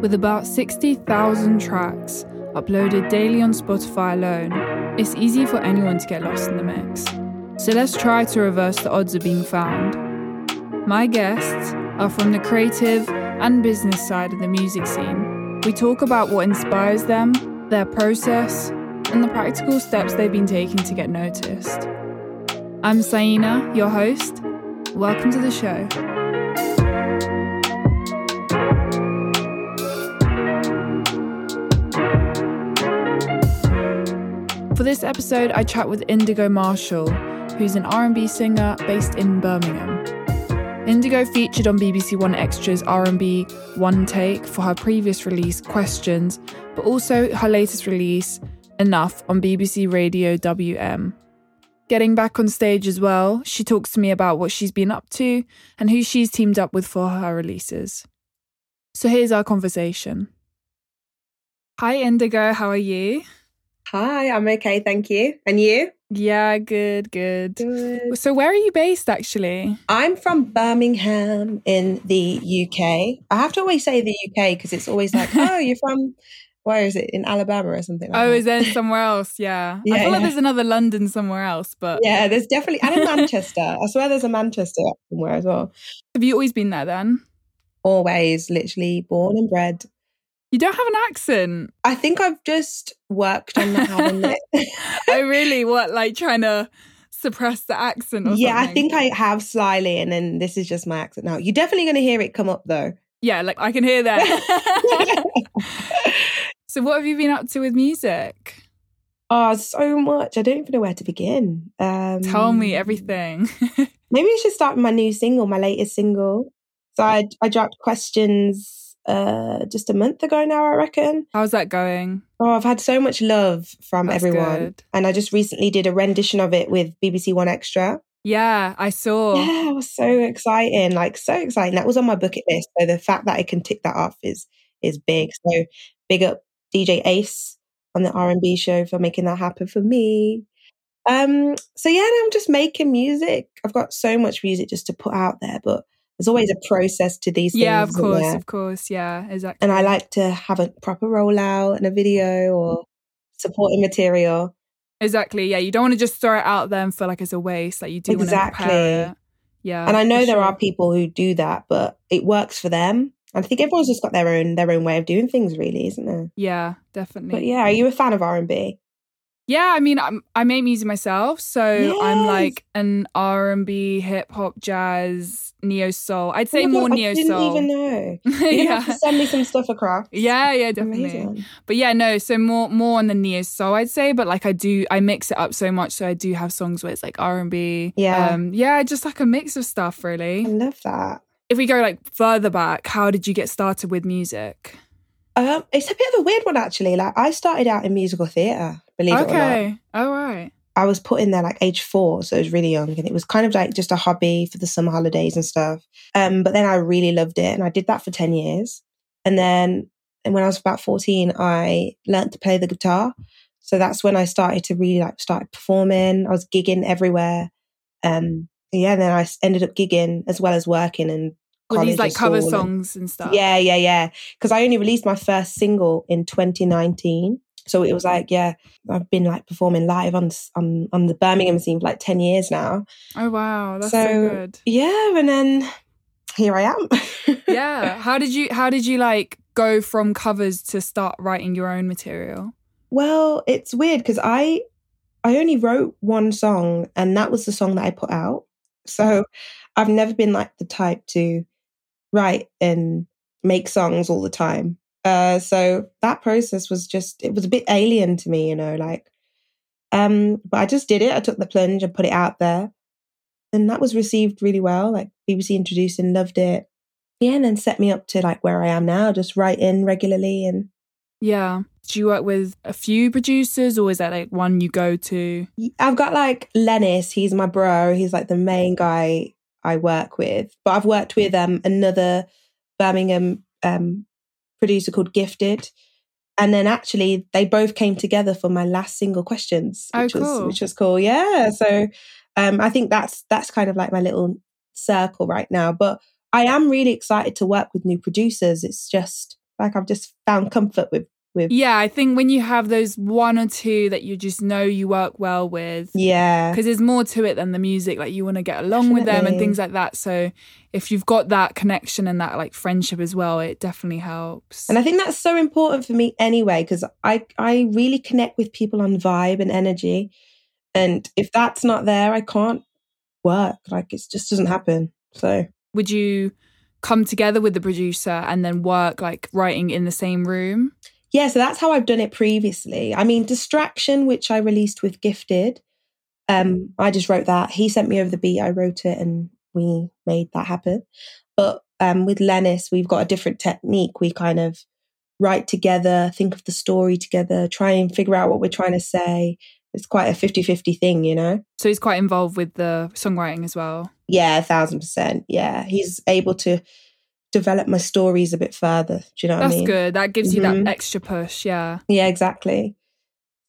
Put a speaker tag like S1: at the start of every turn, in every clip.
S1: With about 60,000 tracks uploaded daily on Spotify alone, it's easy for anyone to get lost in the mix. So let's try to reverse the odds of being found. My guests are from the creative and business side of the music scene. We talk about what inspires them, their process, and the practical steps they've been taking to get noticed. I'm Saina, your host. Welcome to the show. For this episode, I chat with Indigo Marshall, who's an R&B singer based in Birmingham. Indigo featured on BBC 1Xtra's R&B One Take for her previous release Questions, but also her latest release Enough on BBC Radio WM. Getting back on stage as well, she talks to me about what she's been up to and who she's teamed up with for her releases. So here's our conversation. Hi Indigo, how are you?
S2: Hi, I'm okay, thank you. And you?
S1: Yeah, good, good.
S2: Good.
S1: So where are you based actually?
S2: I'm from Birmingham in the UK. I have to always say the UK because it's always like, oh, you're from, where is it, in Alabama or something like
S1: Oh,
S2: that.
S1: is there somewhere else? Yeah. I
S2: Yeah,
S1: like there's another London somewhere else, but
S2: Yeah, there's definitely, and in Manchester. I swear there's a Manchester somewhere as well.
S1: have you always been there then?
S2: Always, literally born and bred.
S1: You don't have an accent.
S2: I think I've just worked on not having it.
S1: I really what like trying to suppress the accent or
S2: yeah, I think I have slyly, and then this is just my accent now. You're definitely going to hear it come up though.
S1: Yeah, like I can hear that. so what have you been up to with music?
S2: Oh, so much. I don't even know where to begin. Um,
S1: Tell me everything.
S2: Maybe we should start with my new single, my latest single. So I I dropped questions uh just a month ago now, I reckon.
S1: How's that going?
S2: Oh, I've had so much love from
S1: That's
S2: everyone.
S1: good.
S2: And I just recently did a rendition of it with BBC 1Xtra.
S1: Yeah, I saw.
S2: Yeah, it was so exciting. Like so exciting. That was on my bucket list. So the fact that I can tick that off is is big. So big up DJ Ace on the R and B show for making that happen for me. Um, so yeah, I'm just making music. I've got so much music just to put out there, but there's always a process to these things.
S1: Yeah, of course,
S2: there?
S1: of course. Yeah, exactly.
S2: And I like to have a proper rollout and a video or supporting material.
S1: Exactly. Yeah, you don't want to just throw it out there and feel like it's a waste. Like you do
S2: Exactly.
S1: Yeah.
S2: and I know there
S1: sure.
S2: are people who do that, but it works for them. And I think everyone's just got their own their own way of doing things, really, isn't there?
S1: Yeah, definitely.
S2: But yeah, are you a fan of R and B?
S1: Yeah, I mean, I'm, I make music myself, so I'm like an R and B, hip hop, jazz, neo soul. I'd say
S2: Oh
S1: more neo
S2: I didn't
S1: soul.
S2: even know. Gonna
S1: yeah,
S2: have to send me some stuff across.
S1: yeah, yeah, definitely.
S2: Amazing.
S1: But yeah, no, so more more on the neo soul, I'd say. But like, I do, I mix it up so much, so I do have songs where it's like R and B.
S2: Yeah.
S1: um, yeah, just like a mix of stuff, really.
S2: I love that.
S1: If we go like further back, how did you get started with music?
S2: Um, it's a bit of a weird one actually. Like I started out in musical theatre, believe it or not.
S1: Okay, all right.
S2: I was put in there like age four, so I was really young, and it was kind of like just a hobby for the summer holidays and stuff. Um, but then I really loved it, and I did that for ten years. And then, and when I was about fourteen, I learnt to play the guitar. So that's when I started to really like start performing. I was gigging everywhere. Um, yeah, and then I ended up gigging as well as working and
S1: With these like cover
S2: school and-
S1: songs and stuff.
S2: yeah, yeah, yeah. Because I only released my first single in 2019. So it was like, yeah, I've been like performing live on on on the Birmingham scene for like 10 years now.
S1: Oh wow, that's so,
S2: So-
S1: good.
S2: Yeah, and then here I am.
S1: yeah how did you how did you like go from covers to start writing your own material
S2: well, it's weird because I I only wrote one song and that was the song that I put out. So I've never been like the type to write and make songs all the time. Uh, so that process was just it was a bit alien to me, you know, like um but I just did it. I took the plunge and put it out there. And that was received really well. Like BBC introduced and loved it. Yeah, and then set me up to like where I am now, just writing regularly and
S1: yeah do you work with a few producers or is that like one you go to
S2: I've got like Lennis, he's my bro. He's like the main guy I work with. But I've worked with um another Birmingham um producer called Gifted. And then actually they both came together for my last single questions,
S1: Oh,
S2: which was
S1: cool.
S2: which was cool. Yeah. So um I think that's that's kind of like my little circle right now. But I am really excited to work with new producers. It's just Like I've just found comfort with with
S1: Yeah, I think when you have those one or two that you just know you work well with,
S2: yeah.
S1: because there's more to it than the music. Like you want to get along with them and things like that. So if you've got that connection and that like friendship as well, it definitely helps.
S2: And I think that's so important for me anyway, because I I really connect with people on vibe and energy. And if that's not there, I can't work. Like it just doesn't happen. So
S1: Would you come together with the producer and then work like writing in the same room?
S2: Yeah, so that's how I've done it previously. I mean, Distraction, which I released with Gifted, um, I just wrote that. He sent me over the beat, I wrote it, and we made that happen. But um, with Lennis, we've got a different technique. We kind of write together, think of the story together, try and figure out what we're trying to say. It's quite a 50 50 thing, you know?
S1: So he's quite involved with the songwriting as well.
S2: Yeah, a thousand percent. Yeah. He's able to develop my stories a bit further. Do you know what
S1: That's
S2: I mean?
S1: good. That gives you that
S2: Mhm.
S1: extra push. Yeah.
S2: Yeah, exactly.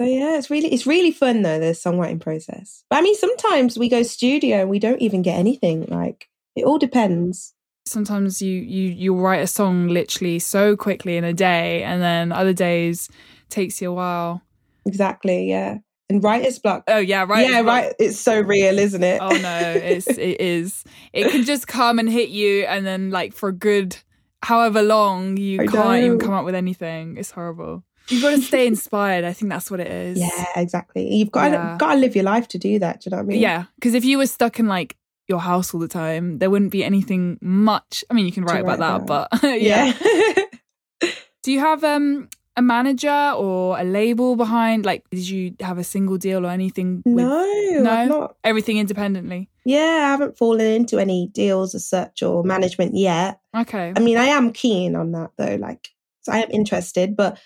S2: So yeah, it's really it's really fun though, the songwriting process. But I mean sometimes we go studio and we don't even get anything. Like it all depends.
S1: Sometimes you you you'll write a song literally so quickly in a day, and then other days takes you a while.
S2: Exactly, yeah. And writer's block.
S1: Oh yeah, right.
S2: yeah, right. It's so real, isn't it?
S1: Oh no, it's it is. It can just come and hit you, and then like for good however long, you
S2: I
S1: can't even come up with anything. It's horrible. You've got to stay inspired. I think that's what it is.
S2: yeah, exactly. You've got
S1: Yeah.
S2: to, got to live your life to do that. Do you know what I mean?
S1: Yeah, because if you were stuck in like your house all the time, there wouldn't be anything much. I mean, you can
S2: To
S1: write about
S2: write
S1: that, but yeah.
S2: yeah.
S1: Do you have um a manager or a label behind? Like, did you have a single deal or anything? With
S2: no,
S1: No?
S2: Not.
S1: everything independently.
S2: Yeah, I haven't fallen into any deals as such or management yet.
S1: Okay.
S2: I mean, I am keen on that though. Like, so I am interested, but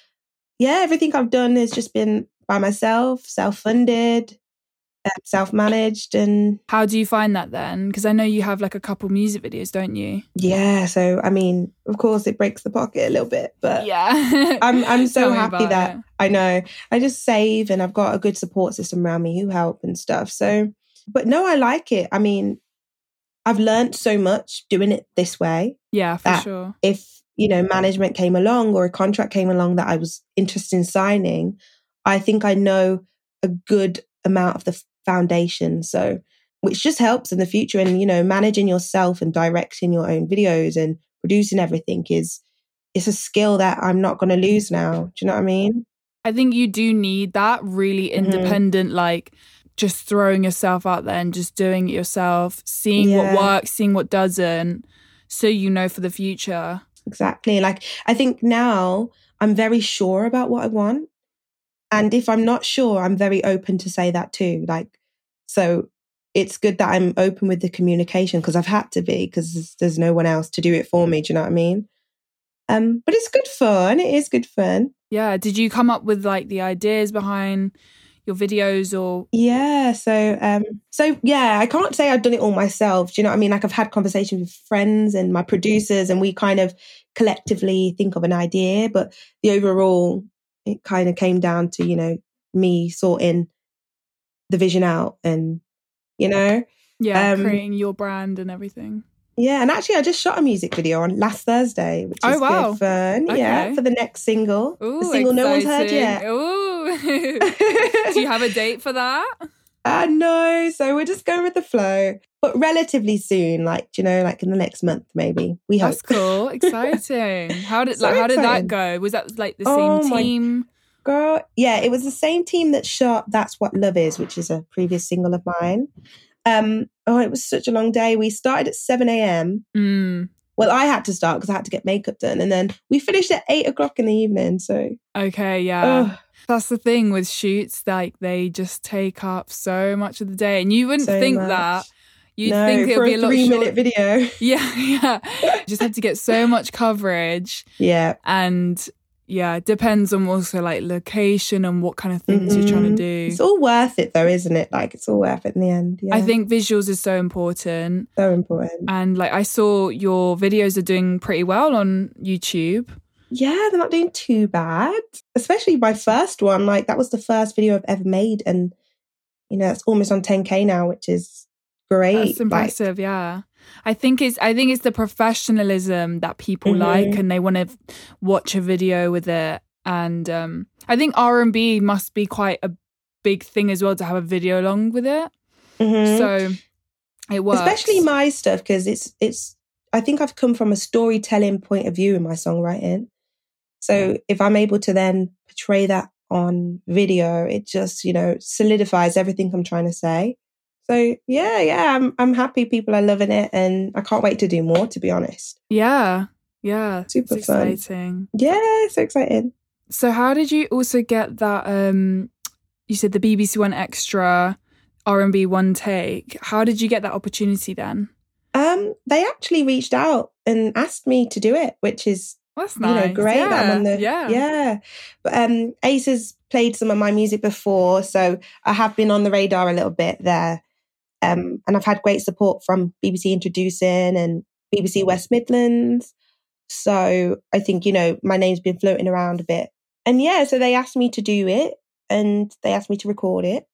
S2: yeah, everything I've done has just been by myself, self-funded, uh, self-managed, and
S1: How do you find that then? Because I know you have like a couple music videos, don't you?
S2: yeah. So I mean, of course, it breaks the pocket a little bit, but
S1: Yeah.
S2: I'm I'm so happy that
S1: it.
S2: I know I just save and I've got a good support system around me who help and stuff. So, but no, I like it. I mean, I've learned so much doing it this way.
S1: Yeah, for sure.
S2: if you know management came along or a contract came along that I was interested in signing, I think I know a good amount of the foundation. So, which just helps in the future. And you know, managing yourself and directing your own videos and producing everything is it's a skill that I'm not going to lose now. Do you know what I mean?
S1: I think you do need that really
S2: Mm-hmm.
S1: independent, like just throwing yourself out there and just doing it yourself, seeing
S2: Yeah.
S1: what works, seeing what doesn't, so you know for the future.
S2: Exactly. Like I think now I'm very sure about what I want. And if I'm not sure, I'm very open to say that too. Like, so it's good that I'm open with the communication because I've had to be because there's, there's no one else to do it for me. Do you know what I mean? Um, but it's good fun. It is good fun.
S1: Yeah. Did you come up with like the ideas behind your videos or
S2: Yeah. So, um, so yeah, I can't say I've done it all myself. Do you know what I mean? Like I've had conversations with friends and my producers, and we kind of collectively think of an idea. But the overall, it kind of came down to you know me sorting the vision out, and you know,
S1: yeah,
S2: Um,
S1: creating your brand and everything?
S2: yeah. And actually, I just shot a music video on last Thursday, which
S1: Oh,
S2: is
S1: wow.
S2: good fun. Yeah, for the next single,
S1: Ooh,
S2: the single no one's heard yet.
S1: Ooh. Do you have a date for that?
S2: I know. So we're just going with the flow, but relatively soon, like you know, like in the next month, maybe. We hope.
S1: That's cool. Exciting. How did
S2: So
S1: like how did that go? Was that like the
S2: Oh
S1: same
S2: my-
S1: team?
S2: Girl, yeah, it was the same team that shot That's What Love Is, which is a previous single of mine. Um, oh, it was such a long day. We started at 7 a.m.
S1: Mm,
S2: Well, I had to start because I had to get makeup done. And then we finished at 8 o'clock in the evening. So,
S1: okay, yeah.
S2: oh,
S1: That's the thing with shoots, like they just take up so much of the day. And you wouldn't
S2: so
S1: think
S2: much.
S1: that. You'd
S2: no,
S1: think it would be
S2: a
S1: a
S2: three minute video.
S1: Yeah, yeah. just had to get so much coverage.
S2: Yeah.
S1: And yeah, it depends on also like location and what kind of things you're trying to
S2: Mhm.
S1: do.
S2: It's all worth it, though, isn't it? Like, it's all worth it in the end. Yeah.
S1: I think visuals is so important.
S2: so important.
S1: And like I saw your videos are doing pretty well on YouTube.
S2: Yeah, they're not doing too bad. Especially my first one. Like, that was the first video I've ever made. And, you know, it's almost on 10K now, which is great.
S1: That's
S2: Like,
S1: impressive, yeah. I think it's I think it's the professionalism that people
S2: Mhm.
S1: like and they want to watch a video with it and um I think R&B must be quite a big thing as well to have a video along with it.
S2: Mhm.
S1: So it works.
S2: especially my stuff because it's it's i think i've come from a storytelling point of view in my songwriting so if i'm able to then portray that on video it just you know solidifies everything i'm trying to say so yeah yeah i'm i'm happy people are loving it and i can't wait to do more to be honest
S1: Yeah. Yeah.
S2: Super
S1: it's
S2: fun.
S1: exciting.
S2: yeah so exciting
S1: So how did you also get that um you said the BBC 1Xtra R&B one take. How did you get that opportunity then?
S2: um they actually reached out and asked me to do it which is
S1: That's
S2: you
S1: nice.
S2: know, great
S1: Yeah.
S2: I'm on the
S1: yeah.
S2: yeah. But um Ace has played some of my music before, so I have been on the radar a little bit there. Um and I've had great support from BBC Introducing and BBC West Midlands. So I think, you know, my name's been floating around a bit. And yeah, so they asked me to do it and they asked me to record it,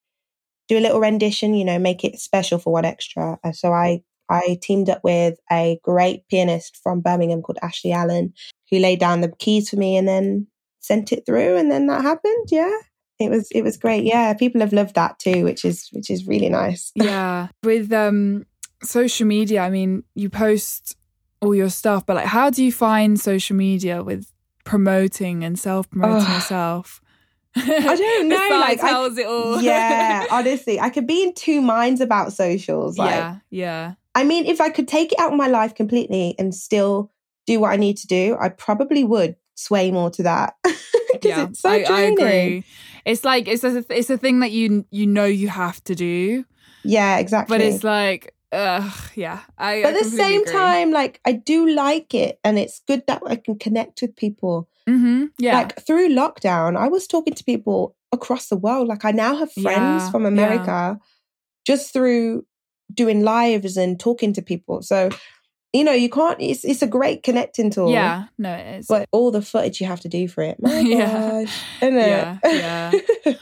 S2: do a little rendition, you know, make it special for 1Xtra. And so I I teamed up with a great pianist from Birmingham called Ashley Allen, who laid down the keys for me and then sent it through and then that happened. Yeah. It was it was great. Yeah. People have loved that too, which is which is really nice.
S1: yeah. With um social media, I mean, you post all your stuff, but like how do you find social media with promoting and self-promoting
S2: Ugh.
S1: yourself?
S2: I don't know, like, I-
S1: tells it all.
S2: yeah, honestly, I could be in two minds about socials. Like
S1: yeah, yeah.
S2: I mean, if I could take it out of my life completely and still do what I need to do, I probably would sway more to that. Because
S1: yeah,
S2: it's so
S1: I, I agree. It's like it's a it's a thing that you you know you have to do,
S2: Yeah, exactly.
S1: but it's like, ugh, yeah. I
S2: but at the same time, like I do like it, and it's good that I can connect with people.
S1: hmm yeah,
S2: Like through lockdown, I was talking to people across the world. Like I now have friends
S1: Yeah,
S2: from
S1: yeah.
S2: America just through doing lives and talking to people. So, you know, you can't. It's it's a great connecting tool.
S1: yeah. No, it is.
S2: But all the footage you have to do for it, my
S1: Yeah.
S2: gosh, isn't it?
S1: Yeah, yeah.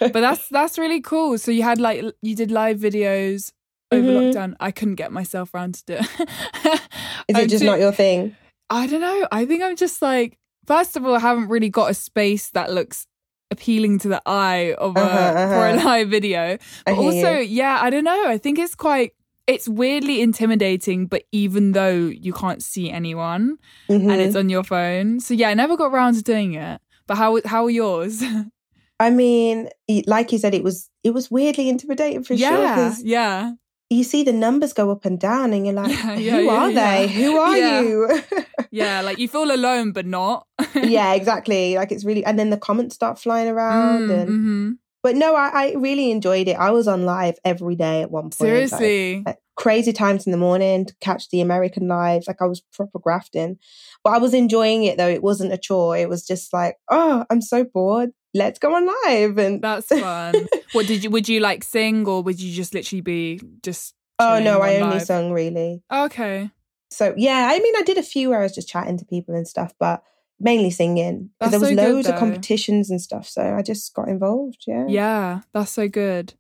S1: but that's that's really cool. So you had like you did live videos over
S2: Mhm.
S1: lockdown. I couldn't get myself around to do it.
S2: Is it just
S1: too-
S2: not your thing?
S1: I don't know. I think I'm just like, first of all, I haven't really got a space that looks appealing to the eye of a,
S2: Uh-huh,
S1: for a
S2: uh-huh.
S1: live video. But also,
S2: you.
S1: yeah, I don't know. I think it's quite. It's weirdly intimidating, but even though you can't see anyone and
S2: Mhm.
S1: it's on your phone, so yeah, I never got around to doing it. But how how are yours?
S2: I mean, like you said, it was it was weirdly intimidating for sure
S1: yeah,
S2: because
S1: yeah,
S2: you see the numbers go up and down, and you're like,
S1: Yeah,
S2: "Who
S1: yeah, yeah,
S2: are they? Who are you?"
S1: yeah. Like you feel alone, but not.
S2: yeah, exactly. Like it's really, and then the comments start flying around,
S1: Mm,
S2: and
S1: mhm.
S2: But no, I, I really enjoyed it. I was on live every day at one point. like,
S1: Seriously.
S2: at crazy times in the morning to catch the American lives. Like I was proper grafting, but I was enjoying it though. It wasn't a chore. It was just like, oh, I'm so bored. Let's go on live. And
S1: That's fun. what did you? Would you like sing, or would you just literally be just?
S2: oh no,
S1: chilling
S2: I only
S1: live?
S2: sung really.
S1: Okay,
S2: So yeah, I mean, I did a few where I was just chatting to people and stuff, but mainly singing because there was
S1: so good,
S2: loads of competitions and stuff. So I just got involved. Yeah.
S1: yeah, that's so good.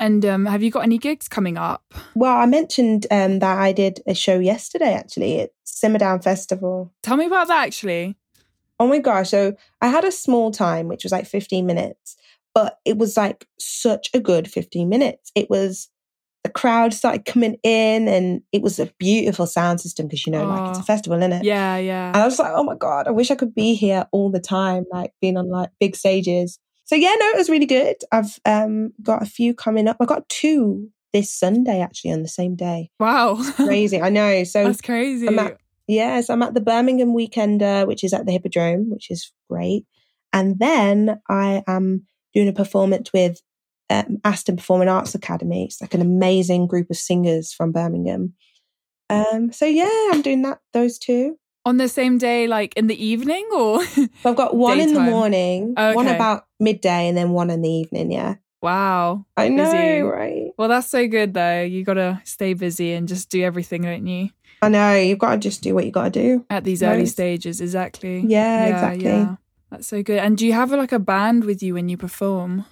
S1: And um, have you got any gigs coming up?
S2: Well, I mentioned um, that I did a show yesterday actually at Simmer Down Festival.
S1: Tell me about that. Actually,
S2: Oh my gosh. So I had a small time, which was like 15 minutes, but it was like such a good 15 minutes. It was, the crowd started coming in and it was a beautiful sound system because, you know, like it's a festival, isn't it?
S1: yeah, yeah And.
S2: I was like, oh my God, I wish I could be here all the time, like being on like big stages. So yeah, no, it was really good. I've um, got a few coming up. I got two this Sunday actually on the same day.
S1: Wow,
S2: Crazy. I know. So
S1: that's crazy.
S2: I'm at- Yes, I'm at the Birmingham Weekender, which is at the Hippodrome, which is great. And then I am doing a performance with um, Aston Performing Arts Academy. It's like an amazing group of singers from Birmingham. Um, so yeah, I'm doing that. Those two.
S1: On the same day, like in the evening, or
S2: So I've got one in the
S1: Daytime.
S2: morning, one about midday, and then one in the evening. Yeah,
S1: wow.
S2: I know,
S1: Busy.
S2: right?
S1: Well, that's so good though. You gotta stay busy and just do everything, don't you?
S2: I know. You've got to just do what you got to do.
S1: At these early stages, exactly.
S2: Yeah, exactly.
S1: That's so good. And do you have like a band with you when you perform?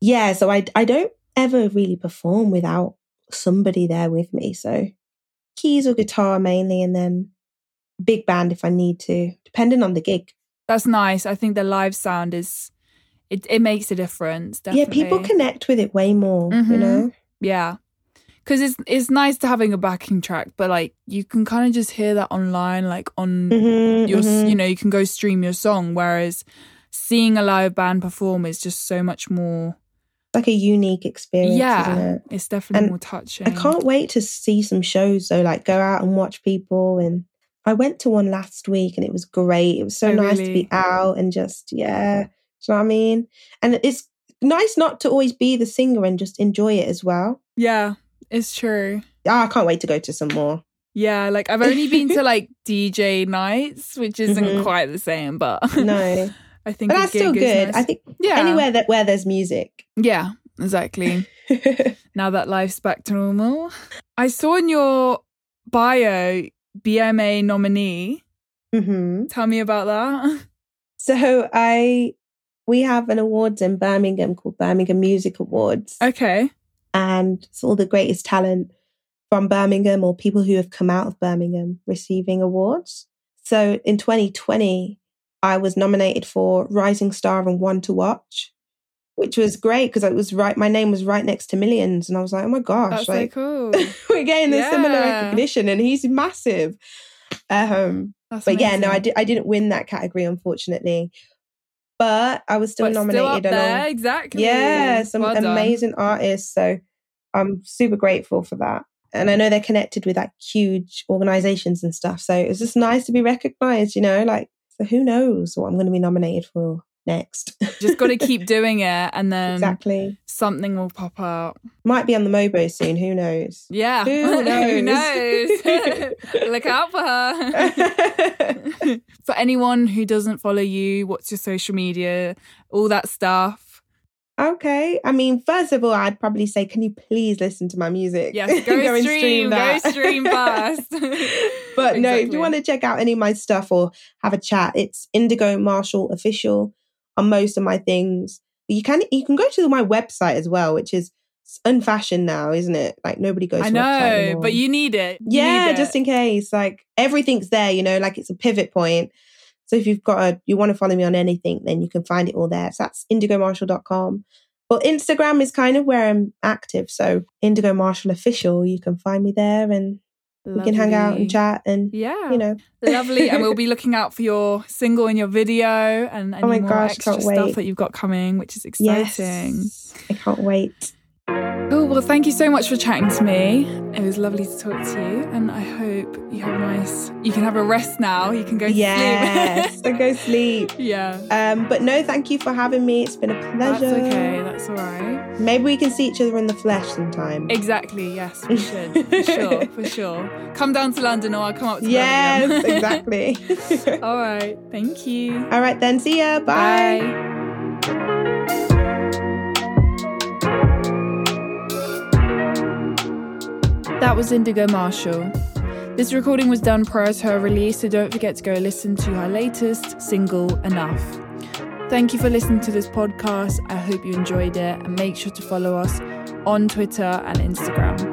S2: Yeah so i i don't ever really perform without somebody there with me so keys or guitar mainly, and then big band if I need to, depending on the gig.
S1: That's nice. I think the live sound is it. It makes a difference. Definitely.
S2: Yeah, people connect with it way more.
S1: Mhm.
S2: You know.
S1: Yeah, because it's it's nice to having a backing track, but like you can kind of just hear that online, like on
S2: Mhm,
S1: your, s
S2: mhm.
S1: you know, you can go stream your song. Whereas seeing a live band perform is just so much more.
S2: Like a unique experience.
S1: yeah,
S2: isn't it?
S1: it's definitely
S2: And
S1: more touching.
S2: I can't wait to see some shows though, like go out and watch people. And I went to one last week and it was great. It was so
S1: Oh,
S2: nice to be out and just, yeah. Do you know what I mean? And it's nice not to always be the singer and just enjoy it as well.
S1: Yeah, it's true.
S2: Ah, I can't wait to go to some more.
S1: Yeah, like I've only been to like DJ nights, which isn't
S2: Mhm.
S1: quite the same, but
S2: No.
S1: I think
S2: But that's still good.
S1: nice.
S2: I think
S1: yeah,
S2: anywhere that where there's music.
S1: yeah, exactly. now that life's back to normal. I saw in your bio BMA nominee.
S2: hmm
S1: Tell me about that.
S2: So I we have an awards in Birmingham called Birmingham Music Awards.
S1: Okay.
S2: and it's all the greatest talent from Birmingham or people who have come out of Birmingham receiving awards. So in 2020, I was nominated for Rising Star and One to Watch, which was great because it was right. My name was right next to M1llionz, and I was like, oh my gosh,
S1: That's
S2: like
S1: so cool.
S2: we're getting this similar recognition, and he's massive. Um,
S1: That's
S2: but yeah, no, I,
S1: amazing.
S2: di- I didn't win that category, unfortunately. But I was still
S1: But
S2: nominated
S1: still
S2: along
S1: there, exactly.
S2: yeah, some
S1: Well
S2: amazing artists. So I'm super grateful for that. And I know they're connected with like huge organizations and stuff. So it's just nice to be recognized, you know, like, so who knows what I'm going to be nominated for next.
S1: Just got to keep doing it, and then
S2: exactly.
S1: something will pop out.
S2: Might be on the MOBO soon. Who knows?
S1: Yeah.
S2: Who knows?
S1: Who knows? Look out for her. for anyone who doesn't follow you, what's your social media, all that stuff.
S2: Okay. I mean, first of all, I'd probably say, can you please listen to my music?
S1: Yes, go,
S2: and
S1: stream, go
S2: that.
S1: stream fast.
S2: but no, if you want to check out any of my stuff or have a chat, it's Indigo Marshall official on most of my things. You can you can go to my website as well, which is unfashioned now, isn't it? Like nobody goes.
S1: I know, but you need it. You
S2: yeah,
S1: need
S2: just
S1: it.
S2: in case. Like everything's there, you know, like it's a pivot point. So if you've got a you want to follow me on anything, then you can find it all there. So that's indigomarshall.com. But Instagram is kind of where I'm active. So Indigo Marshall official, you can find me there and we can hang out and chat and
S1: Yeah,
S2: you know.
S1: lovely. and we'll be looking out for your single and your video and oh any
S2: Oh my
S1: more
S2: gosh,
S1: extra stuff
S2: wait.
S1: that you've got coming, which is exciting.
S2: Yes. I can't wait.
S1: Cool. Well, thank you so much for chatting to me. It was lovely to talk to you, and I hope you have a nice. You can have a rest now. You can go to
S2: Yes.
S1: sleep.
S2: so go sleep.
S1: yeah.
S2: Um, but no, thank you for having me. It's been a pleasure.
S1: That's okay. That's all right.
S2: Maybe we can see each other in the flesh sometime.
S1: Exactly. Yes, we should. For sure. For sure. Come down to London, or I'll come up to
S2: yes,
S1: Birmingham.
S2: exactly.
S1: all right. Thank you.
S2: All right then. See ya. Bye.
S1: Bye. That was Indigo Marshall. This recording was done prior to her release, so don't forget to go listen to her latest single, Enough. Thank you for listening to this podcast. I hope you enjoyed it, and make sure to follow us on Twitter and Instagram.